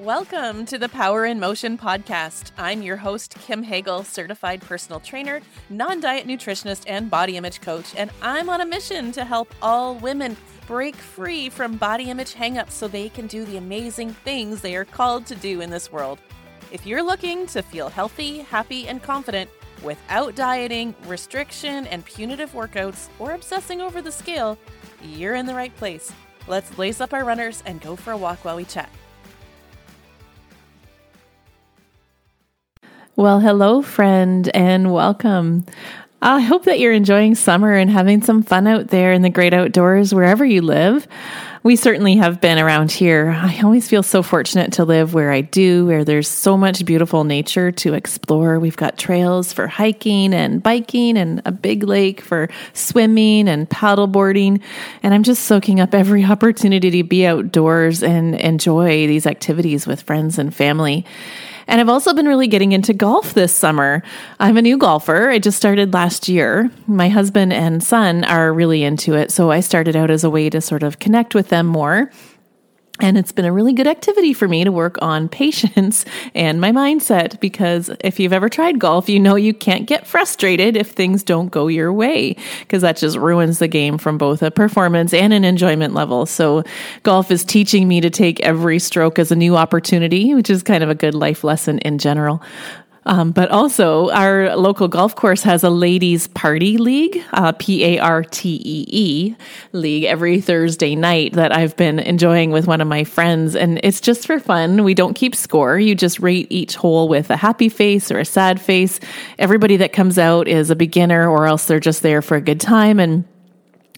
Welcome to the Power in Motion podcast. I'm your host, Kim Hagle, certified personal trainer, non diet nutritionist, and body image coach. And I'm on a mission to help all women break free from body image hangups so they can do the amazing things they are called to do in this world. If you're looking to feel healthy, happy, and confident without dieting, restriction, and punitive workouts, or obsessing over the scale, you're in the right place. Let's lace up our runners and go for a walk while we chat. Well, hello, friend, and welcome. I hope that you're enjoying summer and having some fun out there in the great outdoors wherever you live. We certainly have been around here. I always feel so fortunate to live where I do, where there's so much beautiful nature to explore. We've got trails for hiking and biking, and a big lake for swimming and paddleboarding. And I'm just soaking up every opportunity to be outdoors and enjoy these activities with friends and family. And I've also been really getting into golf this summer. I'm a new golfer. I just started last year. My husband and son are really into it. So I started out as a way to sort of connect with them more and it's been a really good activity for me to work on patience and my mindset because if you've ever tried golf, you know you can't get frustrated if things don't go your way because that just ruins the game from both a performance and an enjoyment level. So, golf is teaching me to take every stroke as a new opportunity, which is kind of a good life lesson in general. Um, but also, our local golf course has a ladies' party league, uh, P A R T E E league, every Thursday night that I've been enjoying with one of my friends. And it's just for fun. We don't keep score. You just rate each hole with a happy face or a sad face. Everybody that comes out is a beginner, or else they're just there for a good time. And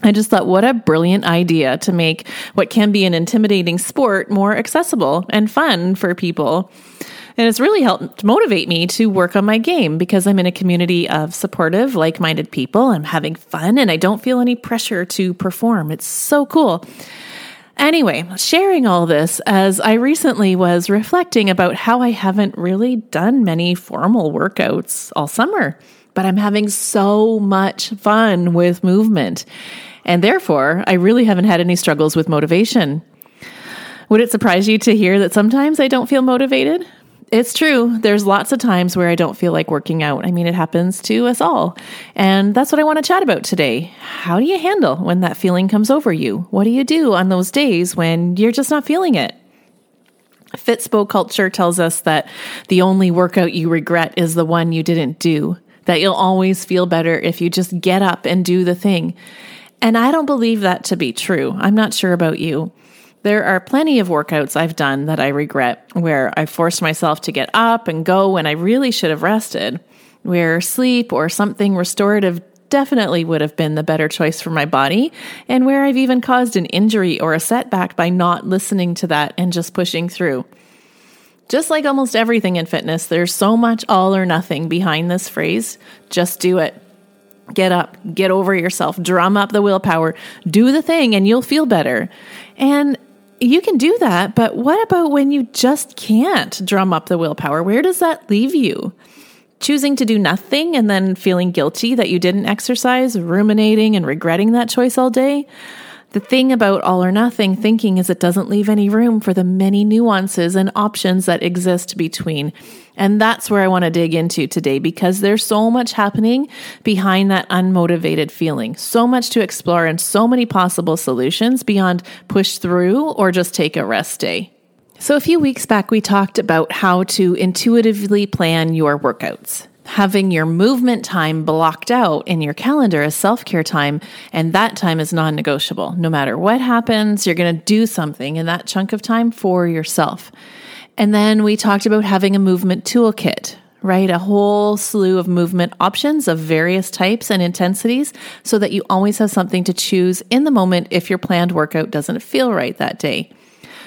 I just thought, what a brilliant idea to make what can be an intimidating sport more accessible and fun for people. And it's really helped motivate me to work on my game because I'm in a community of supportive, like minded people. I'm having fun and I don't feel any pressure to perform. It's so cool. Anyway, sharing all this as I recently was reflecting about how I haven't really done many formal workouts all summer, but I'm having so much fun with movement. And therefore, I really haven't had any struggles with motivation. Would it surprise you to hear that sometimes I don't feel motivated? It's true. There's lots of times where I don't feel like working out. I mean, it happens to us all. And that's what I want to chat about today. How do you handle when that feeling comes over you? What do you do on those days when you're just not feeling it? Fitspo culture tells us that the only workout you regret is the one you didn't do, that you'll always feel better if you just get up and do the thing. And I don't believe that to be true. I'm not sure about you. There are plenty of workouts I've done that I regret where I forced myself to get up and go when I really should have rested, where sleep or something restorative definitely would have been the better choice for my body, and where I've even caused an injury or a setback by not listening to that and just pushing through. Just like almost everything in fitness, there's so much all or nothing behind this phrase just do it. Get up, get over yourself, drum up the willpower, do the thing, and you'll feel better. And you can do that, but what about when you just can't drum up the willpower? Where does that leave you? Choosing to do nothing and then feeling guilty that you didn't exercise, ruminating and regretting that choice all day? The thing about all or nothing thinking is it doesn't leave any room for the many nuances and options that exist between. And that's where I want to dig into today because there's so much happening behind that unmotivated feeling. So much to explore and so many possible solutions beyond push through or just take a rest day. So, a few weeks back, we talked about how to intuitively plan your workouts having your movement time blocked out in your calendar as self care time, and that time is non negotiable. No matter what happens, you're going to do something in that chunk of time for yourself. And then we talked about having a movement toolkit, right? A whole slew of movement options of various types and intensities so that you always have something to choose in the moment if your planned workout doesn't feel right that day.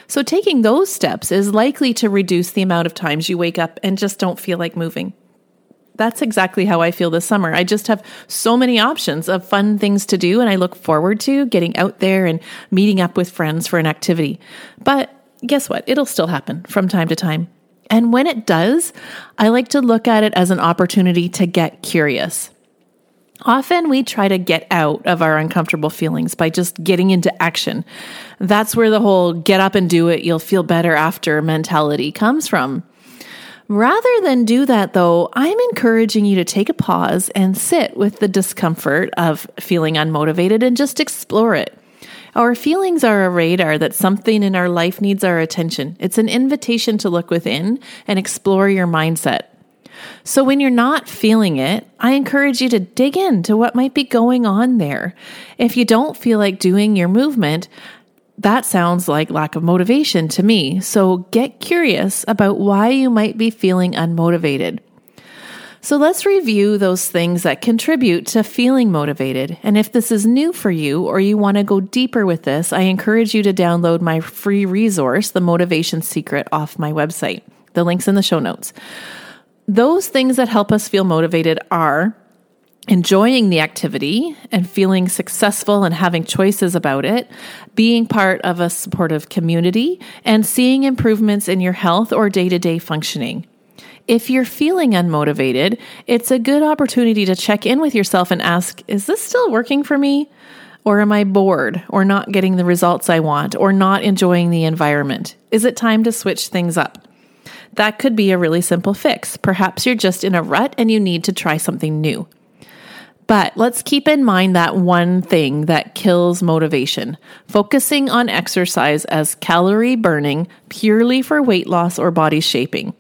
So, taking those steps is likely to reduce the amount of times you wake up and just don't feel like moving that's exactly how I feel this summer. I just have so many options of fun things to do, and I look forward to getting out there and meeting up with friends for an activity. But guess what? It'll still happen from time to time. And when it does, I like to look at it as an opportunity to get curious. Often we try to get out of our uncomfortable feelings by just getting into action. That's where the whole get up and do it, you'll feel better after mentality comes from. Rather than do that, though, I'm encouraging you to take a pause and sit with the discomfort of feeling unmotivated and just explore it. Our feelings are a radar that something in our life needs our attention. It's an invitation to look within and explore your mindset. So when you're not feeling it, I encourage you to dig into what might be going on there. If you don't feel like doing your movement, that sounds like lack of motivation to me. So get curious about why you might be feeling unmotivated. So let's review those things that contribute to feeling motivated. And if this is new for you or you want to go deeper with this, I encourage you to download my free resource, The Motivation Secret, off my website. The link's in the show notes. Those things that help us feel motivated are enjoying the activity and feeling successful and having choices about it, being part of a supportive community, and seeing improvements in your health or day to day functioning. If you're feeling unmotivated, it's a good opportunity to check in with yourself and ask, is this still working for me? Or am I bored or not getting the results I want or not enjoying the environment? Is it time to switch things up? That could be a really simple fix. Perhaps you're just in a rut and you need to try something new. But let's keep in mind that one thing that kills motivation focusing on exercise as calorie burning purely for weight loss or body shaping.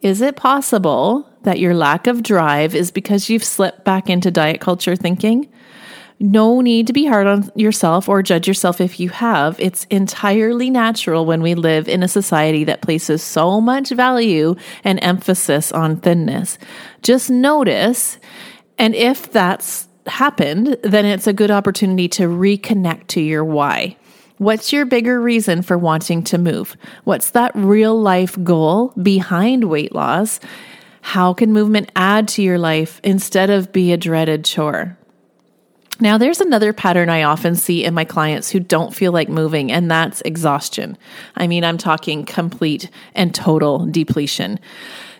Is it possible that your lack of drive is because you've slipped back into diet culture thinking? No need to be hard on yourself or judge yourself if you have. It's entirely natural when we live in a society that places so much value and emphasis on thinness. Just notice, and if that's happened, then it's a good opportunity to reconnect to your why. What's your bigger reason for wanting to move? What's that real life goal behind weight loss? How can movement add to your life instead of be a dreaded chore? Now, there's another pattern I often see in my clients who don't feel like moving, and that's exhaustion. I mean, I'm talking complete and total depletion.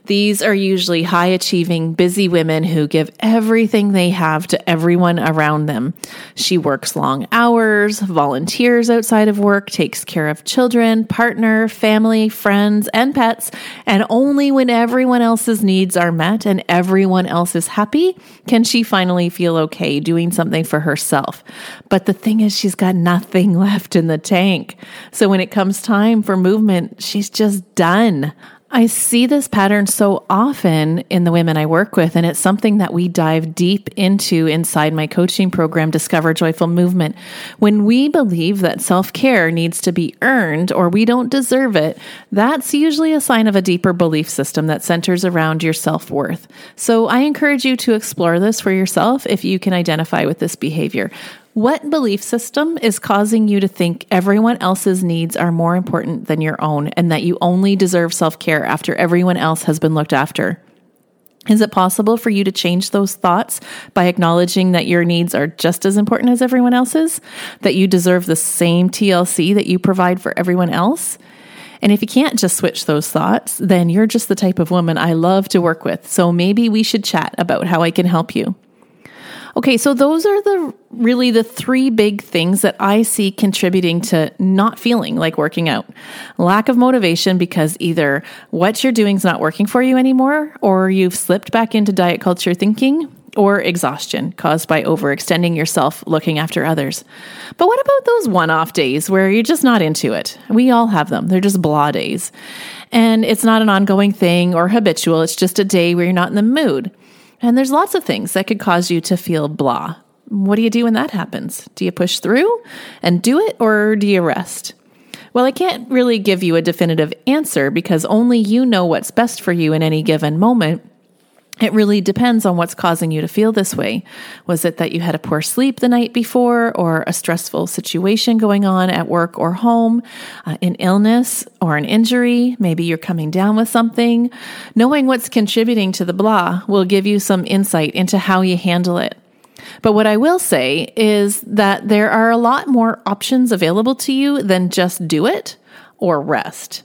These are usually high achieving, busy women who give everything they have to everyone around them. She works long hours, volunteers outside of work, takes care of children, partner, family, friends, and pets, and only when everyone else's needs are met and everyone else is happy can she finally feel okay doing something for herself. But the thing is, she's got nothing left in the tank. So when it comes time for movement, she's just done. I see this pattern so often in the women I work with, and it's something that we dive deep into inside my coaching program, Discover Joyful Movement. When we believe that self care needs to be earned or we don't deserve it, that's usually a sign of a deeper belief system that centers around your self worth. So I encourage you to explore this for yourself if you can identify with this behavior. What belief system is causing you to think everyone else's needs are more important than your own and that you only deserve self care after everyone else has been looked after? Is it possible for you to change those thoughts by acknowledging that your needs are just as important as everyone else's? That you deserve the same TLC that you provide for everyone else? And if you can't just switch those thoughts, then you're just the type of woman I love to work with. So maybe we should chat about how I can help you. Okay, so those are the really the three big things that I see contributing to not feeling like working out. Lack of motivation because either what you're doing is not working for you anymore or you've slipped back into diet culture thinking or exhaustion caused by overextending yourself looking after others. But what about those one off days where you're just not into it? We all have them. They're just blah days. And it's not an ongoing thing or habitual. It's just a day where you're not in the mood. And there's lots of things that could cause you to feel blah. What do you do when that happens? Do you push through and do it, or do you rest? Well, I can't really give you a definitive answer because only you know what's best for you in any given moment. It really depends on what's causing you to feel this way. Was it that you had a poor sleep the night before, or a stressful situation going on at work or home, uh, an illness or an injury? Maybe you're coming down with something. Knowing what's contributing to the blah will give you some insight into how you handle it. But what I will say is that there are a lot more options available to you than just do it or rest.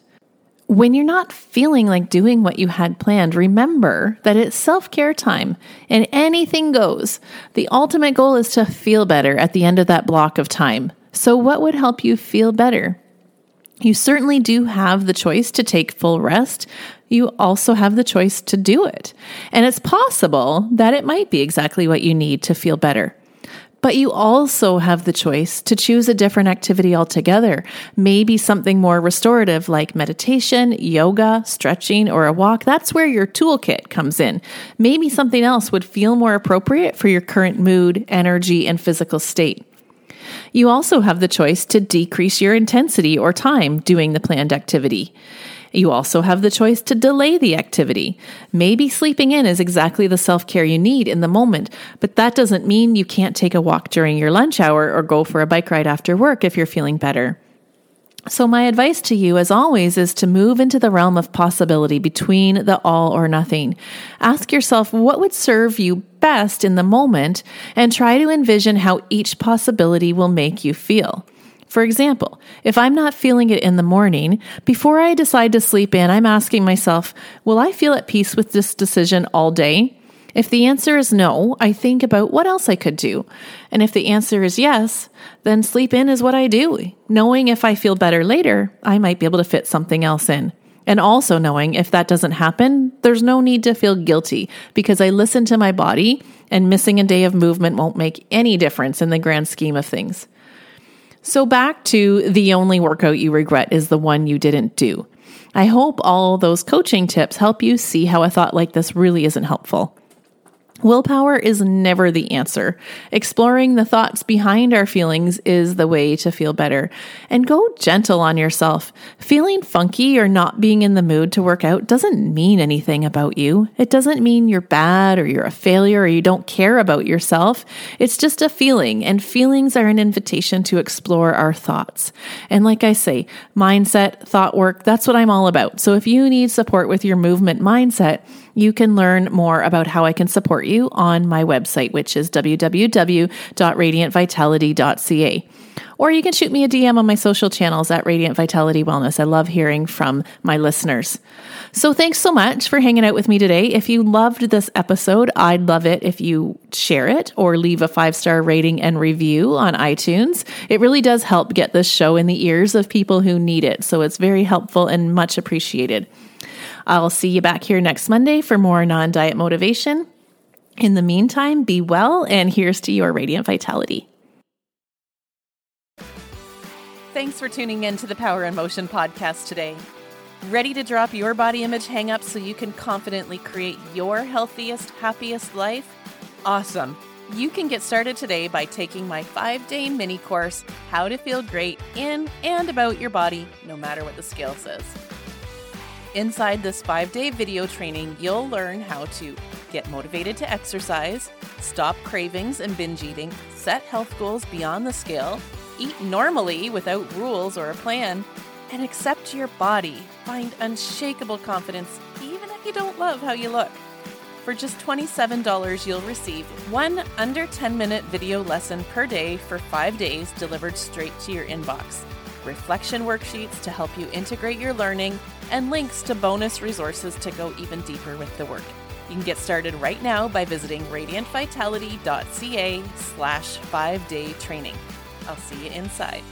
When you're not feeling like doing what you had planned, remember that it's self care time and anything goes. The ultimate goal is to feel better at the end of that block of time. So, what would help you feel better? You certainly do have the choice to take full rest. You also have the choice to do it. And it's possible that it might be exactly what you need to feel better. But you also have the choice to choose a different activity altogether. Maybe something more restorative like meditation, yoga, stretching, or a walk. That's where your toolkit comes in. Maybe something else would feel more appropriate for your current mood, energy, and physical state. You also have the choice to decrease your intensity or time doing the planned activity. You also have the choice to delay the activity. Maybe sleeping in is exactly the self care you need in the moment, but that doesn't mean you can't take a walk during your lunch hour or go for a bike ride after work if you're feeling better. So, my advice to you, as always, is to move into the realm of possibility between the all or nothing. Ask yourself what would serve you best in the moment and try to envision how each possibility will make you feel. For example, if I'm not feeling it in the morning, before I decide to sleep in, I'm asking myself, will I feel at peace with this decision all day? If the answer is no, I think about what else I could do. And if the answer is yes, then sleep in is what I do, knowing if I feel better later, I might be able to fit something else in. And also knowing if that doesn't happen, there's no need to feel guilty because I listen to my body and missing a day of movement won't make any difference in the grand scheme of things. So, back to the only workout you regret is the one you didn't do. I hope all those coaching tips help you see how a thought like this really isn't helpful. Willpower is never the answer. Exploring the thoughts behind our feelings is the way to feel better. And go gentle on yourself. Feeling funky or not being in the mood to work out doesn't mean anything about you. It doesn't mean you're bad or you're a failure or you don't care about yourself. It's just a feeling, and feelings are an invitation to explore our thoughts. And like I say, mindset, thought work, that's what I'm all about. So if you need support with your movement mindset, you can learn more about how I can support you on my website, which is www.radiantvitality.ca. Or you can shoot me a DM on my social channels at Radiant Vitality Wellness. I love hearing from my listeners. So thanks so much for hanging out with me today. If you loved this episode, I'd love it if you share it or leave a five star rating and review on iTunes. It really does help get this show in the ears of people who need it. So it's very helpful and much appreciated. I'll see you back here next Monday for more non diet motivation. In the meantime, be well, and here's to your radiant vitality. Thanks for tuning in to the Power in Motion podcast today. Ready to drop your body image hangups so you can confidently create your healthiest, happiest life? Awesome. You can get started today by taking my five day mini course, How to Feel Great in and About Your Body, no matter what the scale says. Inside this five day video training, you'll learn how to get motivated to exercise, stop cravings and binge eating, set health goals beyond the scale, eat normally without rules or a plan, and accept your body. Find unshakable confidence even if you don't love how you look. For just $27, you'll receive one under 10 minute video lesson per day for five days delivered straight to your inbox reflection worksheets to help you integrate your learning, and links to bonus resources to go even deeper with the work. You can get started right now by visiting radiantvitality.ca slash five day training. I'll see you inside.